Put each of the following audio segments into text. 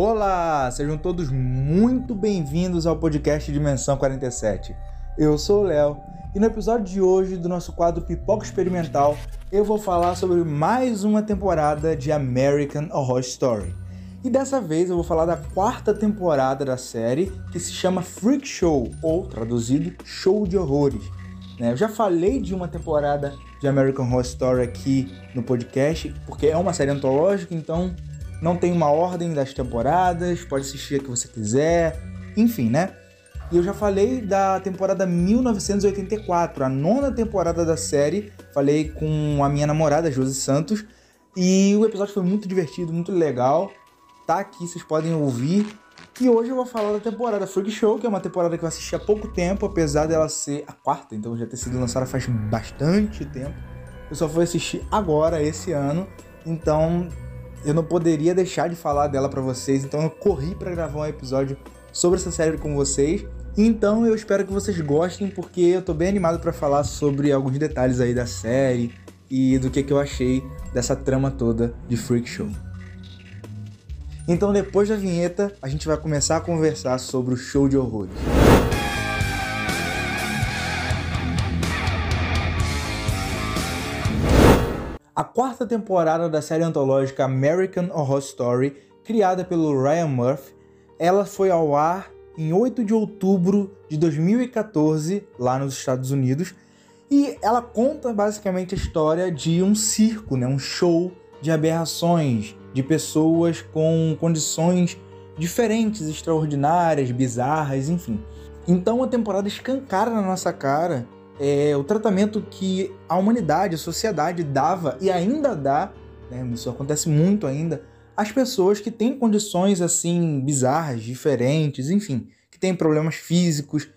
Olá, sejam todos muito bem-vindos ao podcast Dimensão 47. Eu sou o Léo e no episódio de hoje do nosso quadro Pipoca Experimental eu vou falar sobre mais uma temporada de American Horror Story. E dessa vez eu vou falar da quarta temporada da série que se chama Freak Show, ou traduzido Show de Horrores. Né? Eu já falei de uma temporada de American Horror Story aqui no podcast, porque é uma série antológica, então não tem uma ordem das temporadas, pode assistir a que você quiser, enfim, né? E eu já falei da temporada 1984, a nona temporada da série. Falei com a minha namorada, Josi Santos. E o episódio foi muito divertido, muito legal. Tá aqui, vocês podem ouvir. E hoje eu vou falar da temporada Freak Show, que é uma temporada que eu assisti há pouco tempo, apesar dela ser a quarta, então já ter sido lançada faz bastante tempo. Eu só fui assistir agora, esse ano. Então eu não poderia deixar de falar dela para vocês, então eu corri para gravar um episódio sobre essa série com vocês. Então eu espero que vocês gostem, porque eu tô bem animado para falar sobre alguns detalhes aí da série e do que, que eu achei dessa trama toda de Freak Show. Então depois da vinheta, a gente vai começar a conversar sobre o show de horrores. Quarta temporada da série antológica American Horror Story, criada pelo Ryan Murphy, ela foi ao ar em 8 de outubro de 2014, lá nos Estados Unidos, e ela conta basicamente a história de um circo, né, um show de aberrações, de pessoas com condições diferentes, extraordinárias, bizarras, enfim. Então a temporada escancara na nossa cara é, o tratamento que a humanidade, a sociedade dava e ainda dá, né, isso acontece muito ainda, às pessoas que têm condições assim bizarras, diferentes, enfim, que têm problemas físicos,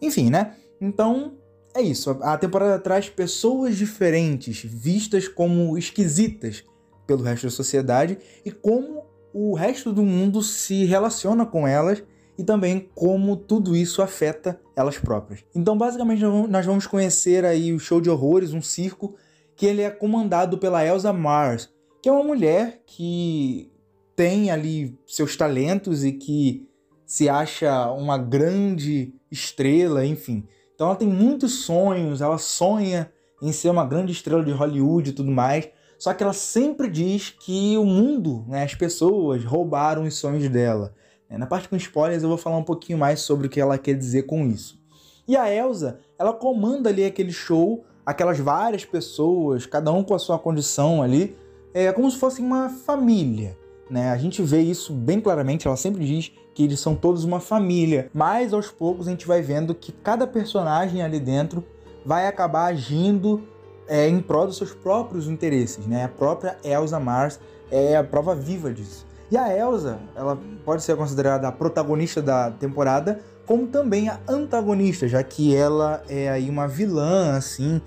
enfim, né? Então é isso. A temporada traz pessoas diferentes, vistas como esquisitas pelo resto da sociedade e como o resto do mundo se relaciona com elas e também como tudo isso afeta elas próprias. Então, basicamente, nós vamos conhecer aí o show de horrores, um circo, que ele é comandado pela Elsa Mars, que é uma mulher que tem ali seus talentos e que se acha uma grande estrela, enfim. Então ela tem muitos sonhos, ela sonha em ser uma grande estrela de Hollywood e tudo mais. Só que ela sempre diz que o mundo, né, as pessoas roubaram os sonhos dela. É, na parte com spoilers eu vou falar um pouquinho mais sobre o que ela quer dizer com isso. E a Elsa, ela comanda ali aquele show, aquelas várias pessoas, cada um com a sua condição ali, é como se fosse uma família. Né? A gente vê isso bem claramente, ela sempre diz que eles são todos uma família, mas aos poucos a gente vai vendo que cada personagem ali dentro vai acabar agindo é, em prol dos seus próprios interesses. Né? A própria Elsa Mars é a prova viva disso. E a Elsa, ela pode ser considerada a protagonista da temporada, como também a antagonista, já que ela é aí uma vilã, assim,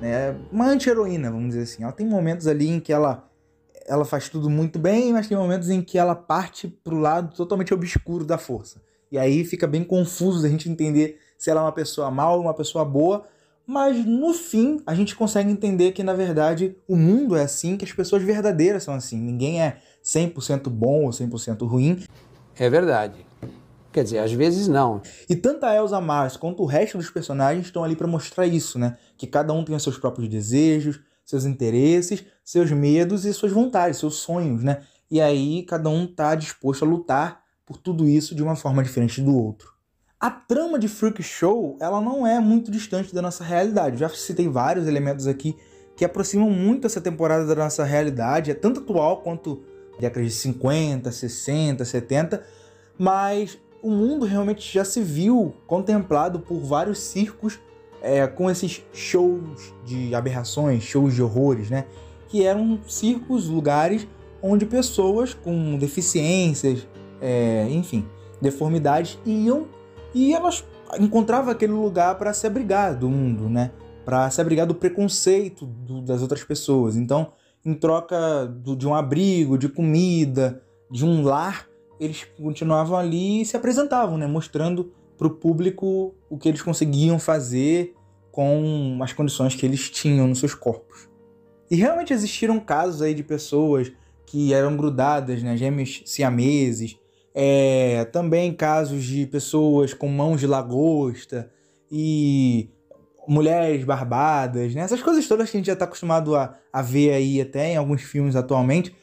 né? Uma anti-heroína, vamos dizer assim. Ela tem momentos ali em que ela, ela faz tudo muito bem, mas tem momentos em que ela parte pro lado totalmente obscuro da força. E aí fica bem confuso a gente entender se ela é uma pessoa mal ou uma pessoa boa, mas no fim a gente consegue entender que na verdade o mundo é assim, que as pessoas verdadeiras são assim. Ninguém é 100% bom ou 100% ruim. É verdade. Quer dizer, às vezes não. E tanto a Elsa Mars quanto o resto dos personagens estão ali para mostrar isso, né? Que cada um tem os seus próprios desejos, seus interesses, seus medos e suas vontades, seus sonhos, né? E aí cada um tá disposto a lutar por tudo isso de uma forma diferente do outro. A trama de Freak Show, ela não é muito distante da nossa realidade. Já citei vários elementos aqui que aproximam muito essa temporada da nossa realidade, é tanto atual quanto décadas de 50, 60, 70, mas o mundo realmente já se viu contemplado por vários circos é, com esses shows de aberrações, shows de horrores, né? Que eram circos, lugares onde pessoas com deficiências, é, enfim, deformidades iam e elas encontravam aquele lugar para se abrigar do mundo, né? Para se abrigar do preconceito do, das outras pessoas. Então, em troca do, de um abrigo, de comida, de um lar, eles continuavam ali e se apresentavam, né? mostrando para o público o que eles conseguiam fazer com as condições que eles tinham nos seus corpos. E realmente existiram casos aí de pessoas que eram grudadas, né, gêmeos siameses, É, também casos de pessoas com mãos de lagosta e mulheres barbadas, né? Essas coisas todas que a gente já está acostumado a, a ver aí até em alguns filmes atualmente.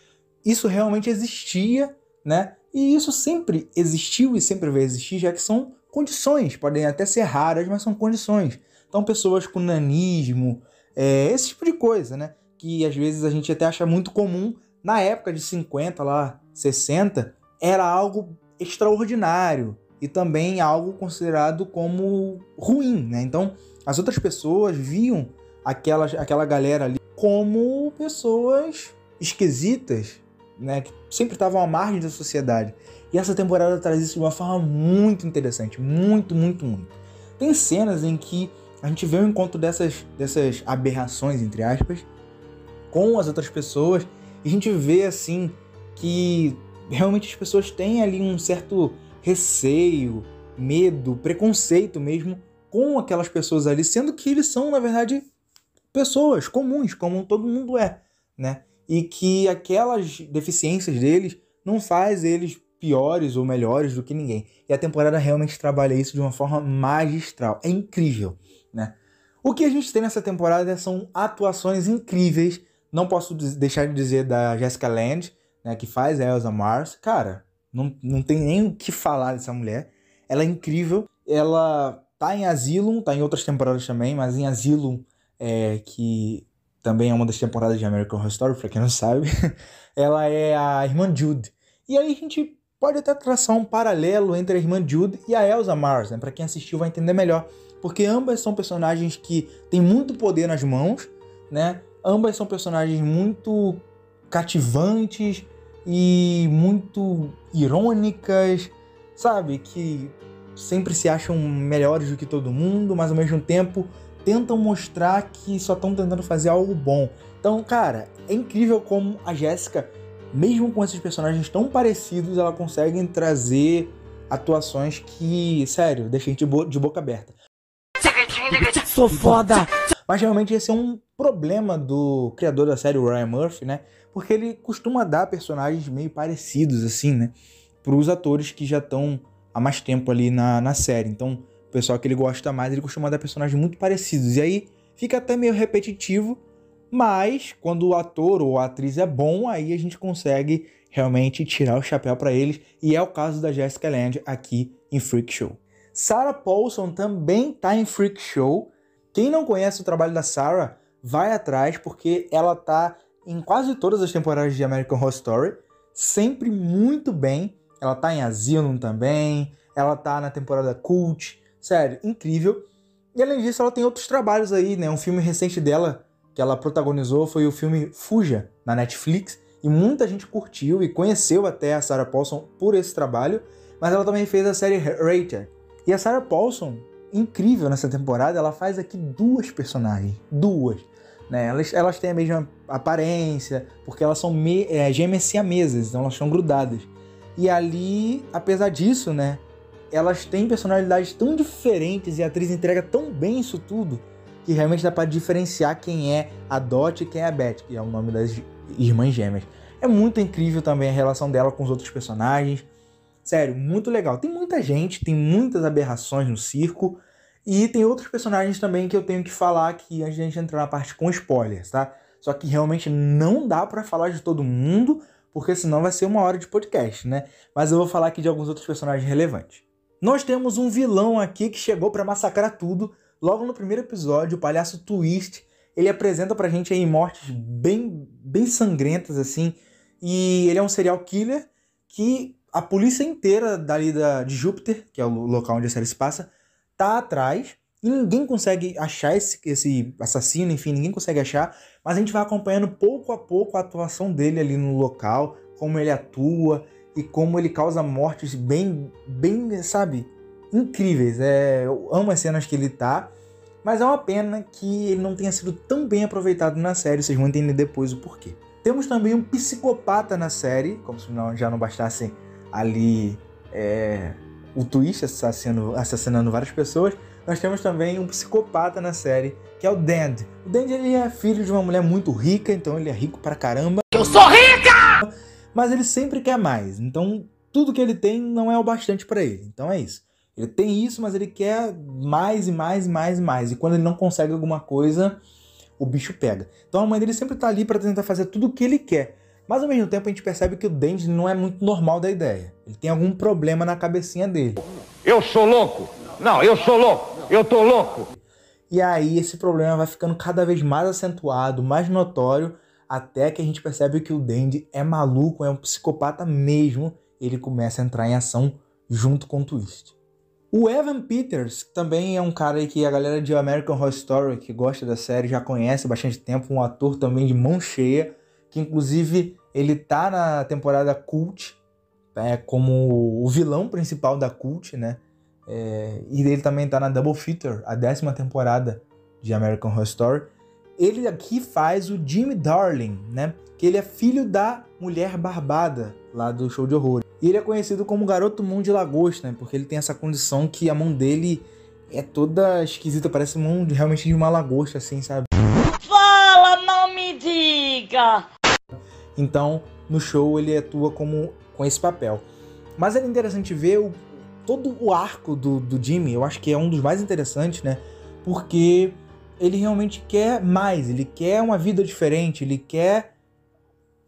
Isso realmente existia, né? E isso sempre existiu e sempre vai existir, já que são condições, podem até ser raras, mas são condições. Então, pessoas com nanismo, é, esse tipo de coisa, né? Que às vezes a gente até acha muito comum. Na época de 50, lá, 60, era algo extraordinário e também algo considerado como ruim, né? Então, as outras pessoas viam aquela, aquela galera ali como pessoas esquisitas, né? Que sempre estavam à margem da sociedade. E essa temporada traz isso de uma forma muito interessante, muito, muito, muito. Tem cenas em que a gente vê o encontro dessas, dessas aberrações, entre aspas, com as outras pessoas, e a gente vê assim que realmente as pessoas têm ali um certo receio, medo, preconceito mesmo com aquelas pessoas ali, sendo que eles são, na verdade, pessoas comuns, como todo mundo é, né? E que aquelas deficiências deles não faz eles piores ou melhores do que ninguém. E a temporada realmente trabalha isso de uma forma magistral. É incrível, né? O que a gente tem nessa temporada são atuações incríveis. Não posso deixar de dizer da Jessica Lange, né, que faz a Elsa Mars. Cara, não, não tem nem o que falar dessa mulher. Ela é incrível. Ela tá em Asylum, tá em outras temporadas também, mas em Asylum, é, que também é uma das temporadas de American Horror Story, pra quem não sabe, ela é a irmã Jude. E aí a gente pode até traçar um paralelo entre a irmã Jude e a Elsa Mars, né? Para quem assistiu vai entender melhor, porque ambas são personagens que têm muito poder nas mãos, né? Ambas são personagens muito cativantes e muito irônicas, sabe? Que sempre se acham melhores do que todo mundo, mas ao mesmo tempo tentam mostrar que só estão tentando fazer algo bom. Então, cara, é incrível como a Jéssica mesmo com esses personagens tão parecidos, ela consegue trazer atuações que, sério, deixam a gente de boca aberta. Sou foda! Mas realmente esse é um problema do criador da série, Ryan Murphy, né? Porque ele costuma dar personagens meio parecidos, assim, né? Para os atores que já estão há mais tempo ali na, na série. Então, o pessoal que ele gosta mais, ele costuma dar personagens muito parecidos. E aí fica até meio repetitivo, mas quando o ator ou a atriz é bom, aí a gente consegue realmente tirar o chapéu para eles, e é o caso da Jessica Lange aqui em Freak Show. Sarah Paulson também tá em Freak Show. Quem não conhece o trabalho da Sarah, vai atrás porque ela tá em quase todas as temporadas de American Horror Story, sempre muito bem. Ela tá em Asylum também, ela tá na temporada Cult, sério, incrível. E além disso, ela tem outros trabalhos aí, né? Um filme recente dela que ela protagonizou foi o filme Fuja, na Netflix, e muita gente curtiu e conheceu até a Sarah Paulson por esse trabalho, mas ela também fez a série Rated. E a Sarah Paulson, incrível nessa temporada, ela faz aqui duas personagens, duas. Né? Elas, elas têm a mesma aparência, porque elas são me, é, gêmeas siamesas, então elas são grudadas. E ali, apesar disso, né, elas têm personalidades tão diferentes e a atriz entrega tão bem isso tudo, que realmente dá para diferenciar quem é a Dot e quem é a Beth, que é o nome das irmãs gêmeas. É muito incrível também a relação dela com os outros personagens. Sério, muito legal. Tem muita gente, tem muitas aberrações no circo. E tem outros personagens também que eu tenho que falar aqui antes de a gente entrar na parte com spoilers, tá? Só que realmente não dá para falar de todo mundo, porque senão vai ser uma hora de podcast, né? Mas eu vou falar aqui de alguns outros personagens relevantes. Nós temos um vilão aqui que chegou para massacrar tudo, Logo no primeiro episódio, o palhaço Twist, ele apresenta pra gente aí mortes bem, bem sangrentas, assim. E ele é um serial killer que a polícia inteira dali da, de Júpiter, que é o local onde a série se passa, tá atrás. E ninguém consegue achar esse, esse assassino, enfim, ninguém consegue achar. Mas a gente vai acompanhando pouco a pouco a atuação dele ali no local, como ele atua e como ele causa mortes bem, bem, sabe, incríveis. É, eu amo as cenas que ele tá, mas é uma pena que ele não tenha sido tão bem aproveitado na série, vocês vão entender depois o porquê. Temos também um psicopata na série, como se não, já não bastasse ali é, o twist assassinando, assassinando várias pessoas, nós temos também um psicopata na série, que é o Dand. O Dand ele é filho de uma mulher muito rica, então ele é rico pra caramba. Eu sou rica! Mas ele sempre quer mais, então tudo que ele tem não é o bastante para ele. Então é isso. Ele tem isso, mas ele quer mais e mais e mais e mais. E quando ele não consegue alguma coisa, o bicho pega. Então a mãe dele sempre tá ali para tentar fazer tudo o que ele quer. Mas ao mesmo tempo a gente percebe que o Dandy não é muito normal da ideia. Ele tem algum problema na cabecinha dele. Eu sou louco! Não, eu sou louco! Eu tô louco! E aí esse problema vai ficando cada vez mais acentuado, mais notório, até que a gente percebe que o Dandy é maluco, é um psicopata mesmo. Ele começa a entrar em ação junto com o Twist. O Evan Peters também é um cara que a galera de American Horror Story, que gosta da série, já conhece há bastante tempo, um ator também de mão cheia, que inclusive ele tá na temporada Cult, é, como o vilão principal da Cult, né? É, e ele também tá na Double Feature, a décima temporada de American Horror Story. Ele aqui faz o Jimmy Darling, né? Que ele é filho da mulher barbada lá do show de horror. E ele é conhecido como Garoto Mão de Lagosta, né? Porque ele tem essa condição que a mão dele é toda esquisita, parece mão de, realmente de uma lagosta, assim, sabe? Fala, não me diga! Então, no show ele atua como com esse papel. Mas é interessante ver o, todo o arco do, do Jimmy, eu acho que é um dos mais interessantes, né? Porque ele realmente quer mais, ele quer uma vida diferente, ele quer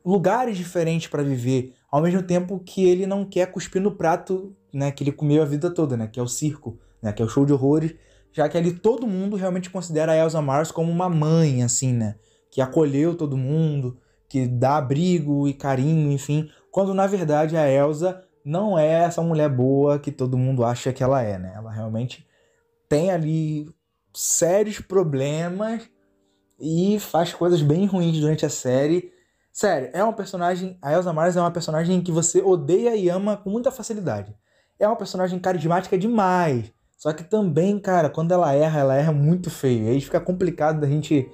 lugares diferentes para viver, ao mesmo tempo que ele não quer cuspir no prato, né, que ele comeu a vida toda, né, que é o circo, né, que é o show de horrores, já que ali todo mundo realmente considera a Elsa Mars como uma mãe, assim, né, que acolheu todo mundo, que dá abrigo e carinho, enfim, quando na verdade a Elsa não é essa mulher boa que todo mundo acha que ela é, né? Ela realmente tem ali sérios problemas e faz coisas bem ruins durante a série. Sério, é uma personagem. A Elsa Mars é uma personagem que você odeia e ama com muita facilidade. É uma personagem carismática demais. Só que também, cara, quando ela erra, ela erra muito feio. Aí fica complicado da gente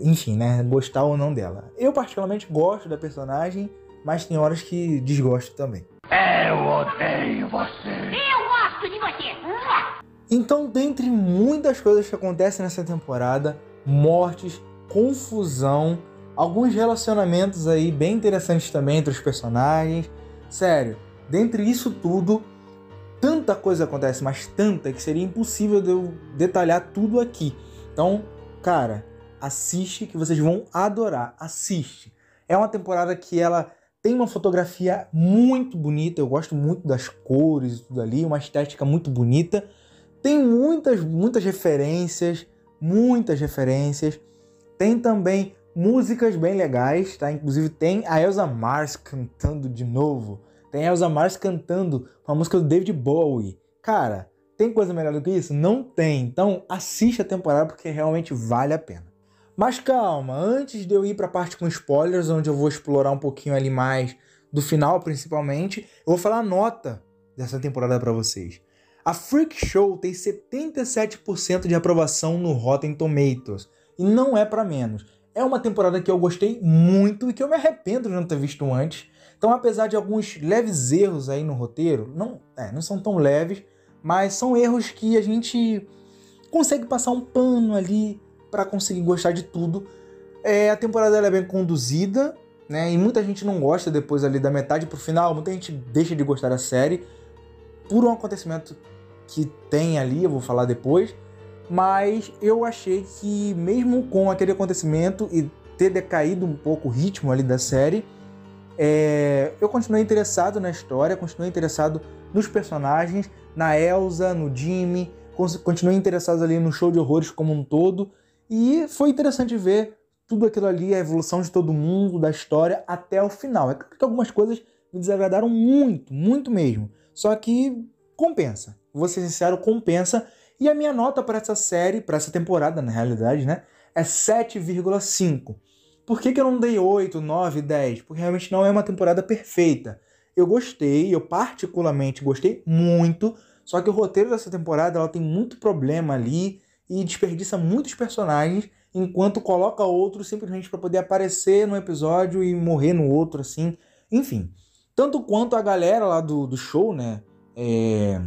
enfim, né, gostar ou não dela. Eu particularmente gosto da personagem, mas tem horas que desgosto também. Eu odeio você. Eu gosto de você! Então, dentre muitas coisas que acontecem nessa temporada, mortes, confusão, alguns relacionamentos aí bem interessantes também entre os personagens. Sério, dentre isso tudo, tanta coisa acontece, mas tanta que seria impossível de eu detalhar tudo aqui. Então, cara, assiste que vocês vão adorar. Assiste. É uma temporada que ela tem uma fotografia muito bonita, eu gosto muito das cores e tudo ali, uma estética muito bonita. Tem muitas, muitas referências, muitas referências. Tem também músicas bem legais, tá? Inclusive tem a Elsa Mars cantando de novo. Tem a Elsa Mars cantando uma música do David Bowie. Cara, tem coisa melhor do que isso? Não tem. Então assiste a temporada porque realmente vale a pena. Mas calma, antes de eu ir para a parte com spoilers, onde eu vou explorar um pouquinho ali mais do final, principalmente, eu vou falar a nota dessa temporada para vocês. A Freak Show tem 77% de aprovação no Rotten Tomatoes e não é para menos. É uma temporada que eu gostei muito e que eu me arrependo de não ter visto antes. Então, apesar de alguns leves erros aí no roteiro, não, é, não são tão leves, mas são erros que a gente consegue passar um pano ali para conseguir gostar de tudo. É, a temporada é bem conduzida, né? E muita gente não gosta depois ali da metade pro final, muita gente deixa de gostar da série por um acontecimento que tem ali, eu vou falar depois. Mas eu achei que mesmo com aquele acontecimento e ter decaído um pouco o ritmo ali da série, é, eu continuei interessado na história, continuei interessado nos personagens, na Elsa, no Jimmy, continuei interessado ali no show de horrores como um todo. E foi interessante ver tudo aquilo ali, a evolução de todo mundo, da história, até o final. É claro que algumas coisas me desagradaram muito, muito mesmo. Só que compensa. Vou ser sincero, compensa. E a minha nota para essa série, para essa temporada, na realidade, né? É 7,5. Por que, que eu não dei 8, 9, 10? Porque realmente não é uma temporada perfeita. Eu gostei, eu particularmente gostei muito, só que o roteiro dessa temporada ela tem muito problema ali e desperdiça muitos personagens enquanto coloca outros simplesmente para poder aparecer no episódio e morrer no outro, assim. Enfim, tanto quanto a galera lá do, do show, né? É...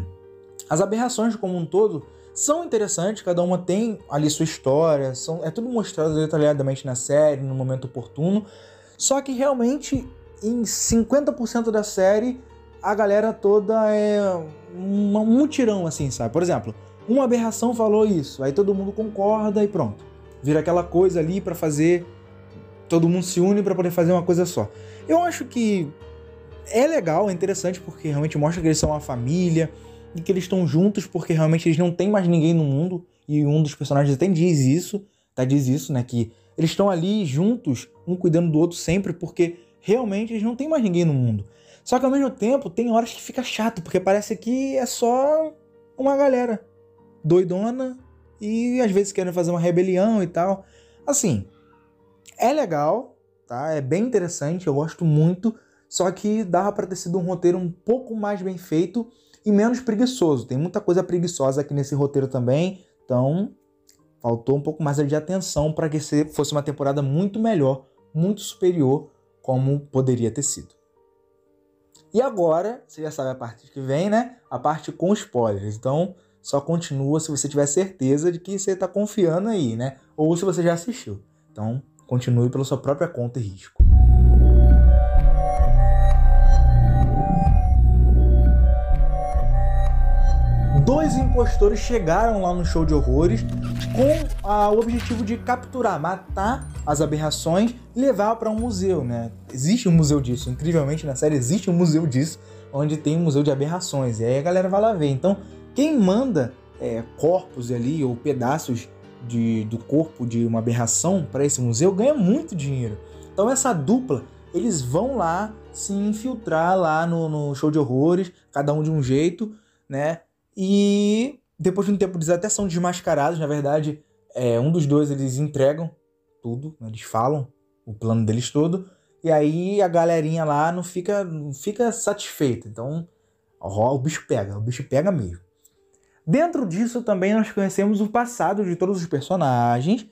As aberrações como um todo são interessantes, cada uma tem ali sua história, são, é tudo mostrado detalhadamente na série, no momento oportuno. Só que realmente em 50% da série a galera toda é um mutirão, assim, sabe? Por exemplo, uma aberração falou isso, aí todo mundo concorda e pronto. Vira aquela coisa ali para fazer. Todo mundo se une para poder fazer uma coisa só. Eu acho que é legal, é interessante porque realmente mostra que eles são uma família e que eles estão juntos porque realmente eles não têm mais ninguém no mundo. E um dos personagens até diz isso, tá? Diz isso, né? Que eles estão ali juntos, um cuidando do outro sempre, porque realmente eles não têm mais ninguém no mundo. Só que ao mesmo tempo, tem horas que fica chato, porque parece que é só uma galera doidona e às vezes querem fazer uma rebelião e tal. Assim, é legal, tá? É bem interessante, eu gosto muito, só que dava para ter sido um roteiro um pouco mais bem feito e menos preguiçoso. Tem muita coisa preguiçosa aqui nesse roteiro também, então faltou um pouco mais de atenção para que fosse uma temporada muito melhor, muito superior como poderia ter sido. E agora, você já sabe a parte que vem, né? A parte com spoilers. Então, só continua se você tiver certeza de que você está confiando aí, né? Ou se você já assistiu. Então, continue pela sua própria conta e risco. Dois impostores chegaram lá no show de horrores com ah, o objetivo de capturar, matar as aberrações e levar para um museu, né? Existe um museu disso, incrivelmente na série existe um museu disso, onde tem um museu de aberrações. E aí a galera vai lá ver. Então, quem manda é, corpos ali ou pedaços de, do corpo de uma aberração para esse museu ganha muito dinheiro. Então essa dupla, eles vão lá se infiltrar lá no, no show de horrores, cada um de um jeito, né? E depois de um tempo eles até são desmascarados, na verdade, é, um dos dois eles entregam tudo, né? eles falam o plano deles todo, e aí a galerinha lá não fica, não fica satisfeita. Então, ó, o bicho pega, o bicho pega mesmo. Dentro disso também nós conhecemos o passado de todos os personagens,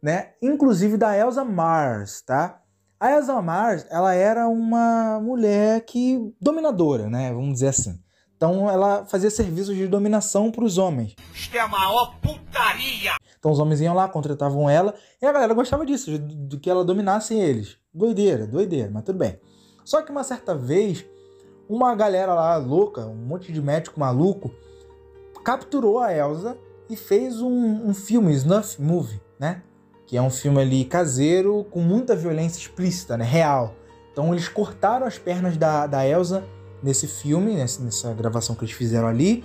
né? Inclusive da Elsa Mars, tá? A Elsa Mars, ela era uma mulher que dominadora, né? Vamos dizer assim. Então ela fazia serviços de dominação para os homens. Isto é a maior putaria! Então os homens iam lá, contratavam ela, e a galera gostava disso, de, de que ela dominasse eles. Doideira, doideira, mas tudo bem. Só que uma certa vez, uma galera lá louca, um monte de médico maluco, capturou a Elsa e fez um, um filme, Snuff Movie, né? Que é um filme ali caseiro com muita violência explícita, né? Real. Então eles cortaram as pernas da, da Elsa nesse filme, nessa, nessa gravação que eles fizeram ali,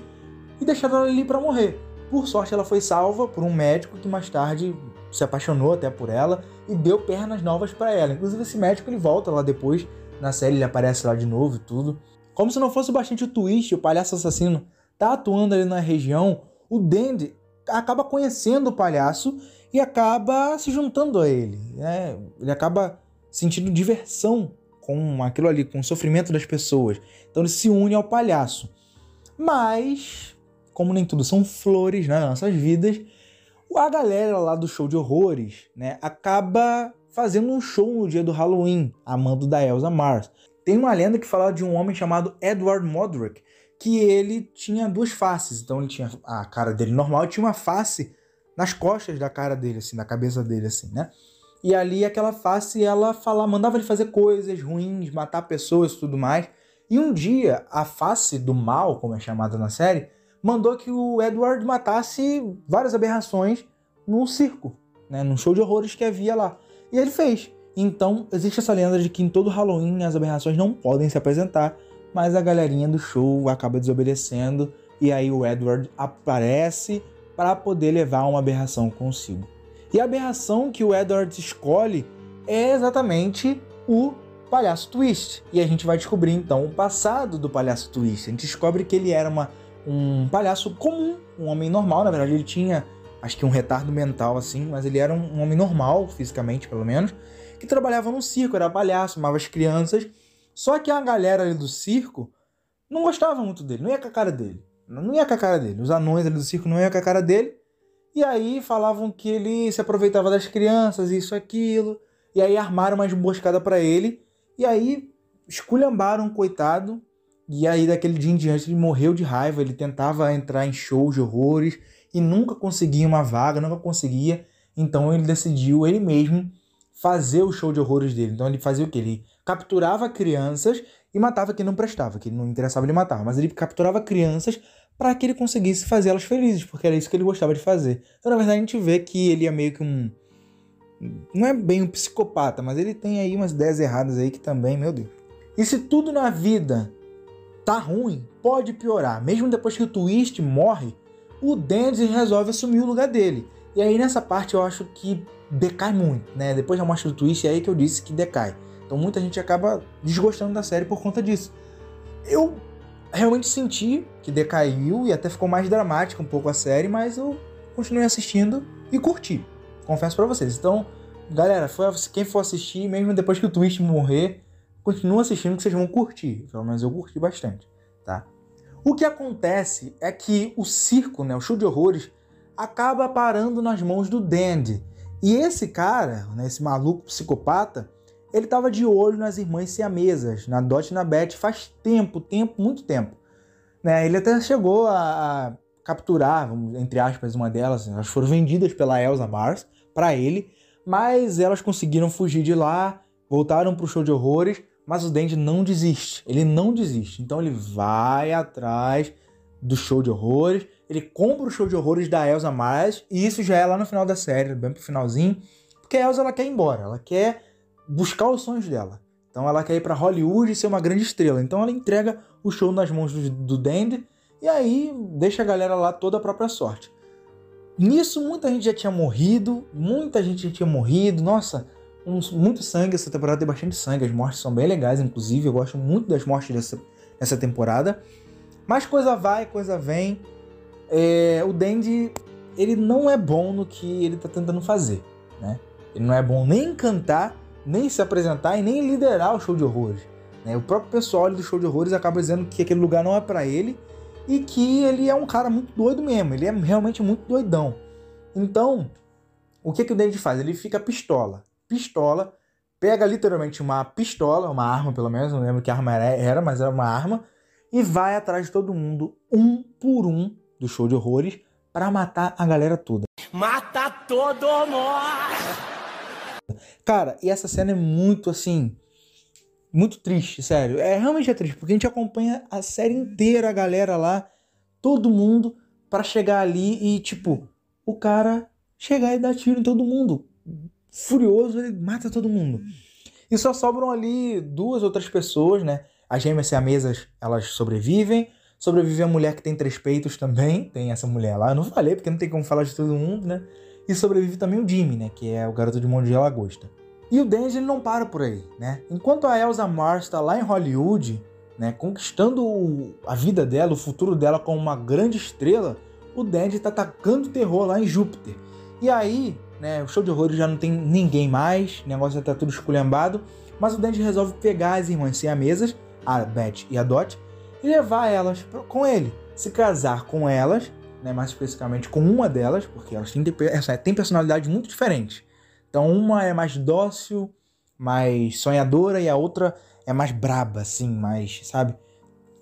e deixaram ela ali para morrer. Por sorte, ela foi salva por um médico que mais tarde se apaixonou até por ela e deu pernas novas para ela. Inclusive, esse médico ele volta lá depois na série, ele aparece lá de novo e tudo. Como se não fosse bastante o twist, o palhaço assassino tá atuando ali na região, o Dandy acaba conhecendo o palhaço e acaba se juntando a ele. Né? Ele acaba sentindo diversão com aquilo ali, com o sofrimento das pessoas. Então ele se une ao palhaço. Mas, como nem tudo são flores né, nas nossas vidas, a galera lá do show de horrores né, acaba fazendo um show no dia do Halloween, amando da Elsa Mars. Tem uma lenda que fala de um homem chamado Edward Modric, que ele tinha duas faces. Então ele tinha a cara dele normal e tinha uma face nas costas da cara dele, assim, na cabeça dele, assim, né? E ali aquela face, ela fala, mandava ele fazer coisas ruins, matar pessoas e tudo mais. E um dia, a face do mal, como é chamada na série, mandou que o Edward matasse várias aberrações num circo, né? Num show de horrores que havia lá. E ele fez. Então, existe essa lenda de que em todo Halloween as aberrações não podem se apresentar, mas a galerinha do show acaba desobedecendo e aí o Edward aparece para poder levar uma aberração consigo. E a aberração que o Edward escolhe é exatamente o Palhaço Twist. E a gente vai descobrir então o passado do Palhaço Twist. A gente descobre que ele era uma, um palhaço comum, um homem normal, na verdade ele tinha acho que um retardo mental assim, mas ele era um, um homem normal, fisicamente pelo menos, que trabalhava no circo, era palhaço, amava as crianças só que a galera ali do circo não gostava muito dele, não ia com a cara dele. Não ia com a cara dele. Os anões ali do circo não iam com a cara dele. E aí falavam que ele se aproveitava das crianças, isso, aquilo. E aí armaram uma emboscada para ele. E aí esculhambaram, coitado. E aí daquele dia em diante ele morreu de raiva. Ele tentava entrar em shows de horrores e nunca conseguia uma vaga, nunca conseguia. Então ele decidiu ele mesmo fazer o show de horrores dele. Então ele fazia o que? Ele capturava crianças e matava quem não prestava, que não interessava ele matar, mas ele capturava crianças para que ele conseguisse fazer elas felizes, porque era isso que ele gostava de fazer. Então, na verdade, a gente vê que ele é meio que um não é bem um psicopata, mas ele tem aí umas ideias erradas aí que também, meu Deus. E se tudo na vida tá ruim, pode piorar. Mesmo depois que o Twist morre, o Dandy resolve assumir o lugar dele. E aí nessa parte eu acho que decai muito, né? Depois da morte do Twist é aí que eu disse que decai. Então muita gente acaba desgostando da série por conta disso. Eu realmente senti que decaiu e até ficou mais dramática um pouco a série, mas eu continuei assistindo e curti. Confesso para vocês. Então, galera, quem for assistir, mesmo depois que o Twist morrer, continua assistindo que vocês vão curtir. Pelo menos eu curti bastante, tá? O que acontece é que o circo, né, o show de horrores, acaba parando nas mãos do Dandy. E esse cara, né, esse maluco psicopata, ele estava de olho nas irmãs siamesas, na Dot e na Beth, faz tempo, tempo, muito tempo. Né? Ele até chegou a, capturar, entre aspas, uma delas. Elas foram vendidas pela Elsa Mars para ele, mas elas conseguiram fugir de lá, voltaram para o show de horrores, mas o Dandy não desiste. Ele não desiste. Então ele vai atrás do show de horrores, ele compra o show de horrores da Elsa Mars, e isso já é lá no final da série, bem pro finalzinho, porque a Elsa ela quer ir embora, ela quer buscar os sonhos dela. Então ela quer ir para Hollywood e ser uma grande estrela. Então ela entrega o show nas mãos do, do Dandy e aí deixa a galera lá toda a própria sorte. Nisso muita gente já tinha morrido, muita gente já tinha morrido. Nossa, uns, muito sangue, essa temporada tem bastante sangue, as mortes são bem legais, inclusive, eu gosto muito das mortes dessa, dessa temporada. Mas coisa vai, coisa vem. É, o Dandy, ele não é bom no que ele tá tentando fazer, né? Ele não é bom nem cantar, nem se apresentar e nem liderar o show de horrores. Né? O próprio pessoal do show de horrores acaba dizendo que aquele lugar não é para ele e que ele é um cara muito doido mesmo, ele é realmente muito doidão. Então, o que, que o David faz? Ele fica pistola. Pistola, pega literalmente uma pistola, uma arma pelo menos, não lembro que arma era, mas era uma arma, e vai atrás de todo mundo, um por um, do show de horrores, para matar a galera toda. Mata todo mundo! Cara, e essa cena é muito assim muito triste, sério. É realmente é triste, porque a gente acompanha a série inteira, a galera lá, todo mundo, para chegar ali e, tipo, o cara chegar e dar tiro em todo mundo. Furioso, ele mata todo mundo. E só sobram ali duas outras pessoas, né? As gêmeas siamesas, elas sobrevivem. Sobrevive a mulher que tem três peitos também. Tem essa mulher lá. Eu não falei, porque não tem como falar de todo mundo, né? E sobrevive também o Jimmy, né? Que é o garoto de mão de lagosta. E o Denji ele não para por aí, né? Enquanto a Elsa Mars está lá em Hollywood, né, conquistando a vida dela, o futuro dela como uma grande estrela, o Denji está atacando terror lá em Júpiter. E aí, né, o show de horrores já não tem ninguém mais, o negócio já tá tudo esculhambado, mas o Denji resolve pegar as irmãs siamesas, a Beth e a Dot, e levar elas com ele, se casar com elas, né, mais especificamente com uma delas, porque elas têm, têm personalidades muito diferentes. Então uma é mais dócil, mais sonhadora e a outra é mais braba, assim, mais, sabe?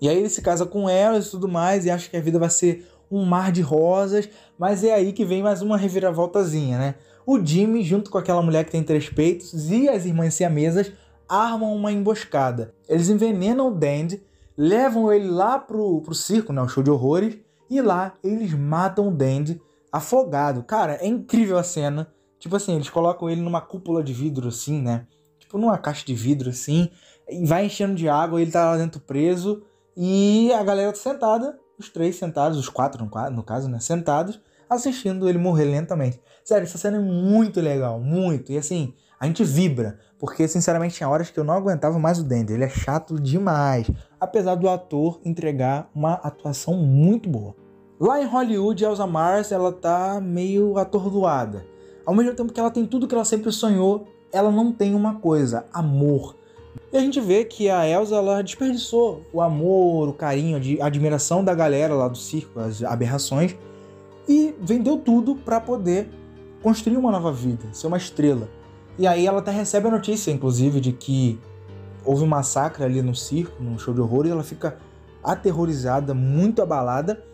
E aí ele se casa com ela e tudo mais e acha que a vida vai ser um mar de rosas, mas é aí que vem mais uma reviravoltazinha, né? O Jimmy, junto com aquela mulher que tem três peitos e as irmãs siamesas, armam uma emboscada. Eles envenenam o Dandy, levam ele lá pro, pro circo, né? O show de horrores, e lá eles matam o Dandy afogado. Cara, é incrível a cena. Tipo assim, eles colocam ele numa cúpula de vidro assim, né? Tipo numa caixa de vidro assim, e vai enchendo de água, ele tá lá dentro preso, e a galera tá sentada, os três sentados, os quatro no caso, né? Sentados, assistindo ele morrer lentamente. Sério, essa cena é muito legal, muito. E assim, a gente vibra, porque sinceramente tinha horas que eu não aguentava mais o Dender. Ele é chato demais, apesar do ator entregar uma atuação muito boa. Lá em Hollywood, Elsa Mars, ela tá meio atordoada. Ao mesmo tempo que ela tem tudo que ela sempre sonhou, ela não tem uma coisa, amor. E a gente vê que a Elsa ela desperdiçou o amor, o carinho, a admiração da galera lá do circo, as aberrações, e vendeu tudo para poder construir uma nova vida, ser uma estrela. E aí ela até recebe a notícia, inclusive, de que houve um massacre ali no circo, num show de horrores, ela fica aterrorizada, muito abalada,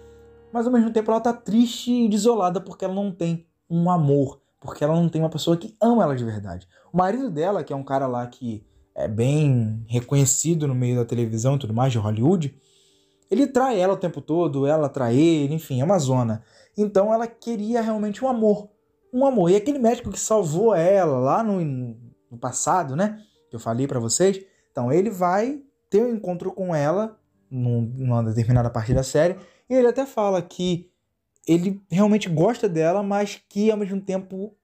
mas ao mesmo tempo ela tá triste e desolada porque ela não tem um amor, porque ela não tem uma pessoa que ama ela de verdade. O marido dela, que é um cara lá que é bem reconhecido no meio da televisão e tudo mais de Hollywood, ele trai ela o tempo todo, ela trai ele, enfim, é uma zona. Então ela queria realmente um amor. Um amor. E aquele médico que salvou ela lá no, no passado, né? Que eu falei para vocês. Então ele vai ter um encontro com ela numa determinada parte da série. E ele até fala que ele realmente gosta dela, mas que ao mesmo tempo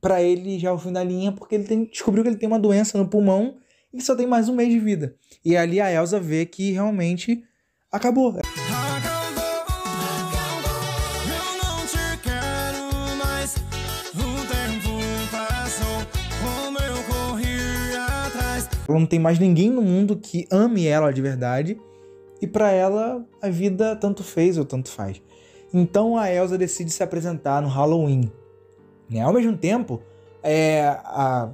para ele já é o fim da linha, porque ele tem, descobriu que ele tem uma doença no pulmão e só tem mais um mês de vida. E ali a Elsa vê que realmente acabou. Ela não tem mais ninguém no mundo que ame ela de verdade. E para ela, a vida tanto fez ou tanto faz. Então a Elsa decide se apresentar no Halloween. Né? Ao mesmo tempo, é, a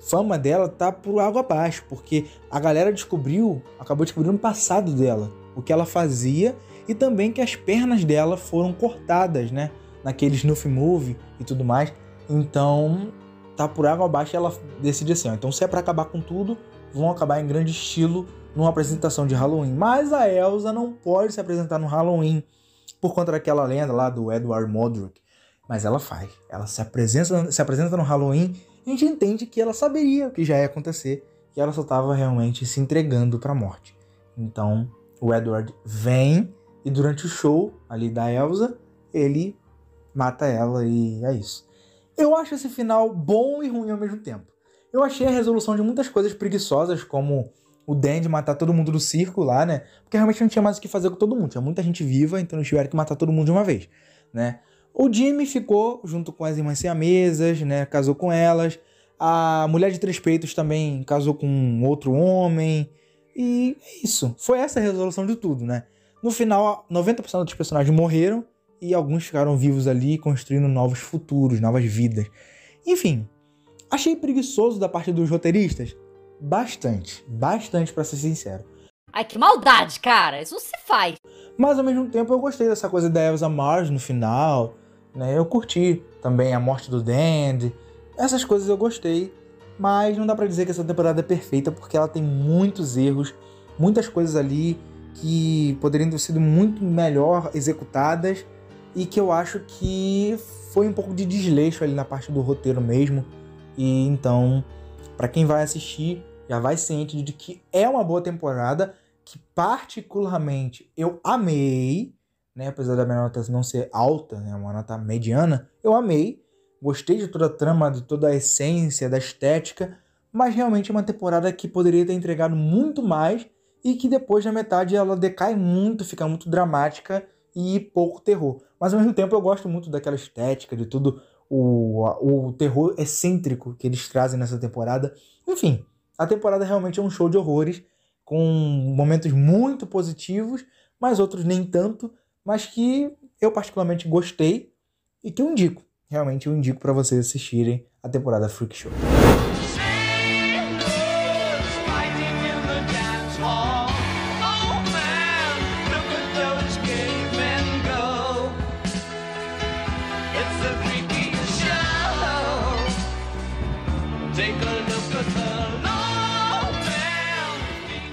fama dela tá por água abaixo, porque a galera descobriu, acabou descobrindo o passado dela, o que ela fazia e também que as pernas dela foram cortadas, né? Naquele snuff movie e tudo mais. Então, tá por água abaixo e ela decide assim, ó, então se é para acabar com tudo, vão acabar em grande estilo numa apresentação de Halloween. Mas a Elsa não pode se apresentar no Halloween por conta daquela lenda lá do Edward Modric. Mas ela faz. Ela se apresenta, se apresenta no Halloween e a gente entende que ela saberia o que já ia acontecer e ela só estava realmente se entregando para a morte. Então o Edward vem e durante o show ali da Elsa, ele mata ela e é isso. Eu acho esse final bom e ruim ao mesmo tempo. Eu achei a resolução de muitas coisas preguiçosas, como o Dandy matar todo mundo do circo lá, né? Porque realmente não tinha mais o que fazer com todo mundo. Tinha muita gente viva, então eles tiveram que matar todo mundo de uma vez, né? O Jimmy ficou junto com as irmãs siamesas, né? Casou com elas. A mulher de três peitos também casou com outro homem. E é isso. Foi essa a resolução de tudo, né? No final, 90% dos personagens morreram e alguns ficaram vivos ali, construindo novos futuros, novas vidas. Enfim, achei preguiçoso da parte dos roteiristas Bastante. Bastante, para ser sincero. Ai, que maldade, cara. Isso não se faz. Mas ao mesmo tempo eu gostei dessa coisa da Elsa Mars no final. Né? Eu curti também a morte do Dandy. Essas coisas eu gostei. Mas não dá para dizer que essa temporada é perfeita porque ela tem muitos erros, muitas coisas ali que poderiam ter sido muito melhor executadas e que eu acho que foi um pouco de desleixo ali na parte do roteiro mesmo. E então, para quem vai assistir, já vai ciente de que é uma boa temporada, que particularmente eu amei, né? Apesar da minha nota não ser alta, né? Uma nota mediana, eu amei. Gostei de toda a trama, de toda a essência, da estética, mas realmente é uma temporada que poderia ter entregado muito mais e que depois da metade ela decai muito, fica muito dramática e pouco terror. Mas ao mesmo tempo eu gosto muito daquela estética, de tudo o, o terror excêntrico que eles trazem nessa temporada. Enfim, a temporada realmente é um show de horrores, com momentos muito positivos, mas outros nem tanto, mas que eu particularmente gostei e que eu indico. Realmente eu indico para vocês assistirem a temporada Freak Show.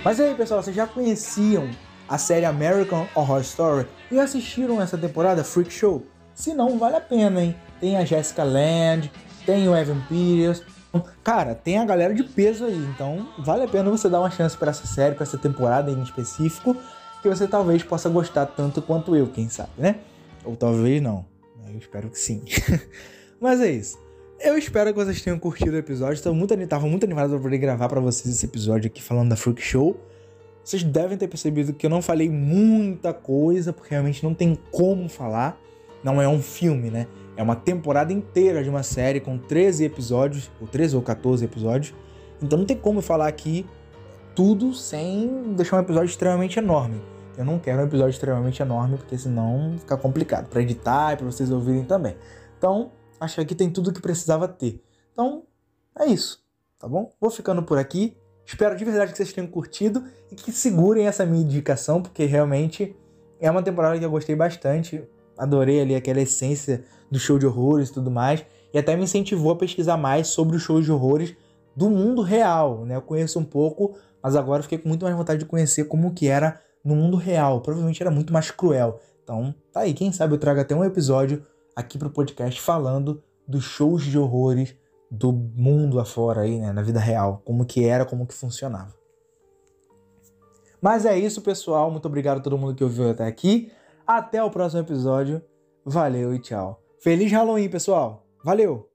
Mas aí, pessoal, vocês já conheciam a série American Horror Story e assistiram essa temporada Freak Show? Se não, vale a pena, hein? Tem a Jessica Land, tem o Evan Peters. Cara, tem a galera de peso aí, então vale a pena você dar uma chance para essa série, para essa temporada em específico, que você talvez possa gostar tanto quanto eu, quem sabe, né? Ou talvez não. Eu espero que sim. Mas é isso. Eu espero que vocês tenham curtido o episódio. Estou muito, tava muito animado para poder gravar para vocês esse episódio aqui falando da Freak Show. Vocês devem ter percebido que eu não falei muita coisa, porque realmente não tem como falar. Não é um filme, né? É uma temporada inteira de uma série com 13 episódios, ou 13 ou 14 episódios. Então não tem como falar aqui tudo sem deixar um episódio extremamente enorme. Eu não quero um episódio extremamente enorme, porque senão fica complicado para editar e para vocês ouvirem também. Então, acho que tem tudo que precisava ter. Então, é isso, tá bom? Vou ficando por aqui. Espero de verdade que vocês tenham curtido e que segurem essa minha indicação, porque realmente é uma temporada que eu gostei bastante. Adorei ali aquela essência do show de horrores e tudo mais. E até me incentivou a pesquisar mais sobre os shows de horrores do mundo real, né? Eu conheço um pouco, mas agora fiquei com muito mais vontade de conhecer como que era no mundo real. Provavelmente era muito mais cruel. Então, tá aí, quem sabe eu trago até um episódio aqui pro podcast falando dos shows de horrores do mundo afora aí, né, na vida real, como que era, como que funcionava. Mas é isso, pessoal. Muito obrigado a todo mundo que ouviu até aqui. Até o próximo episódio. Valeu e tchau. Feliz Halloween, pessoal. Valeu!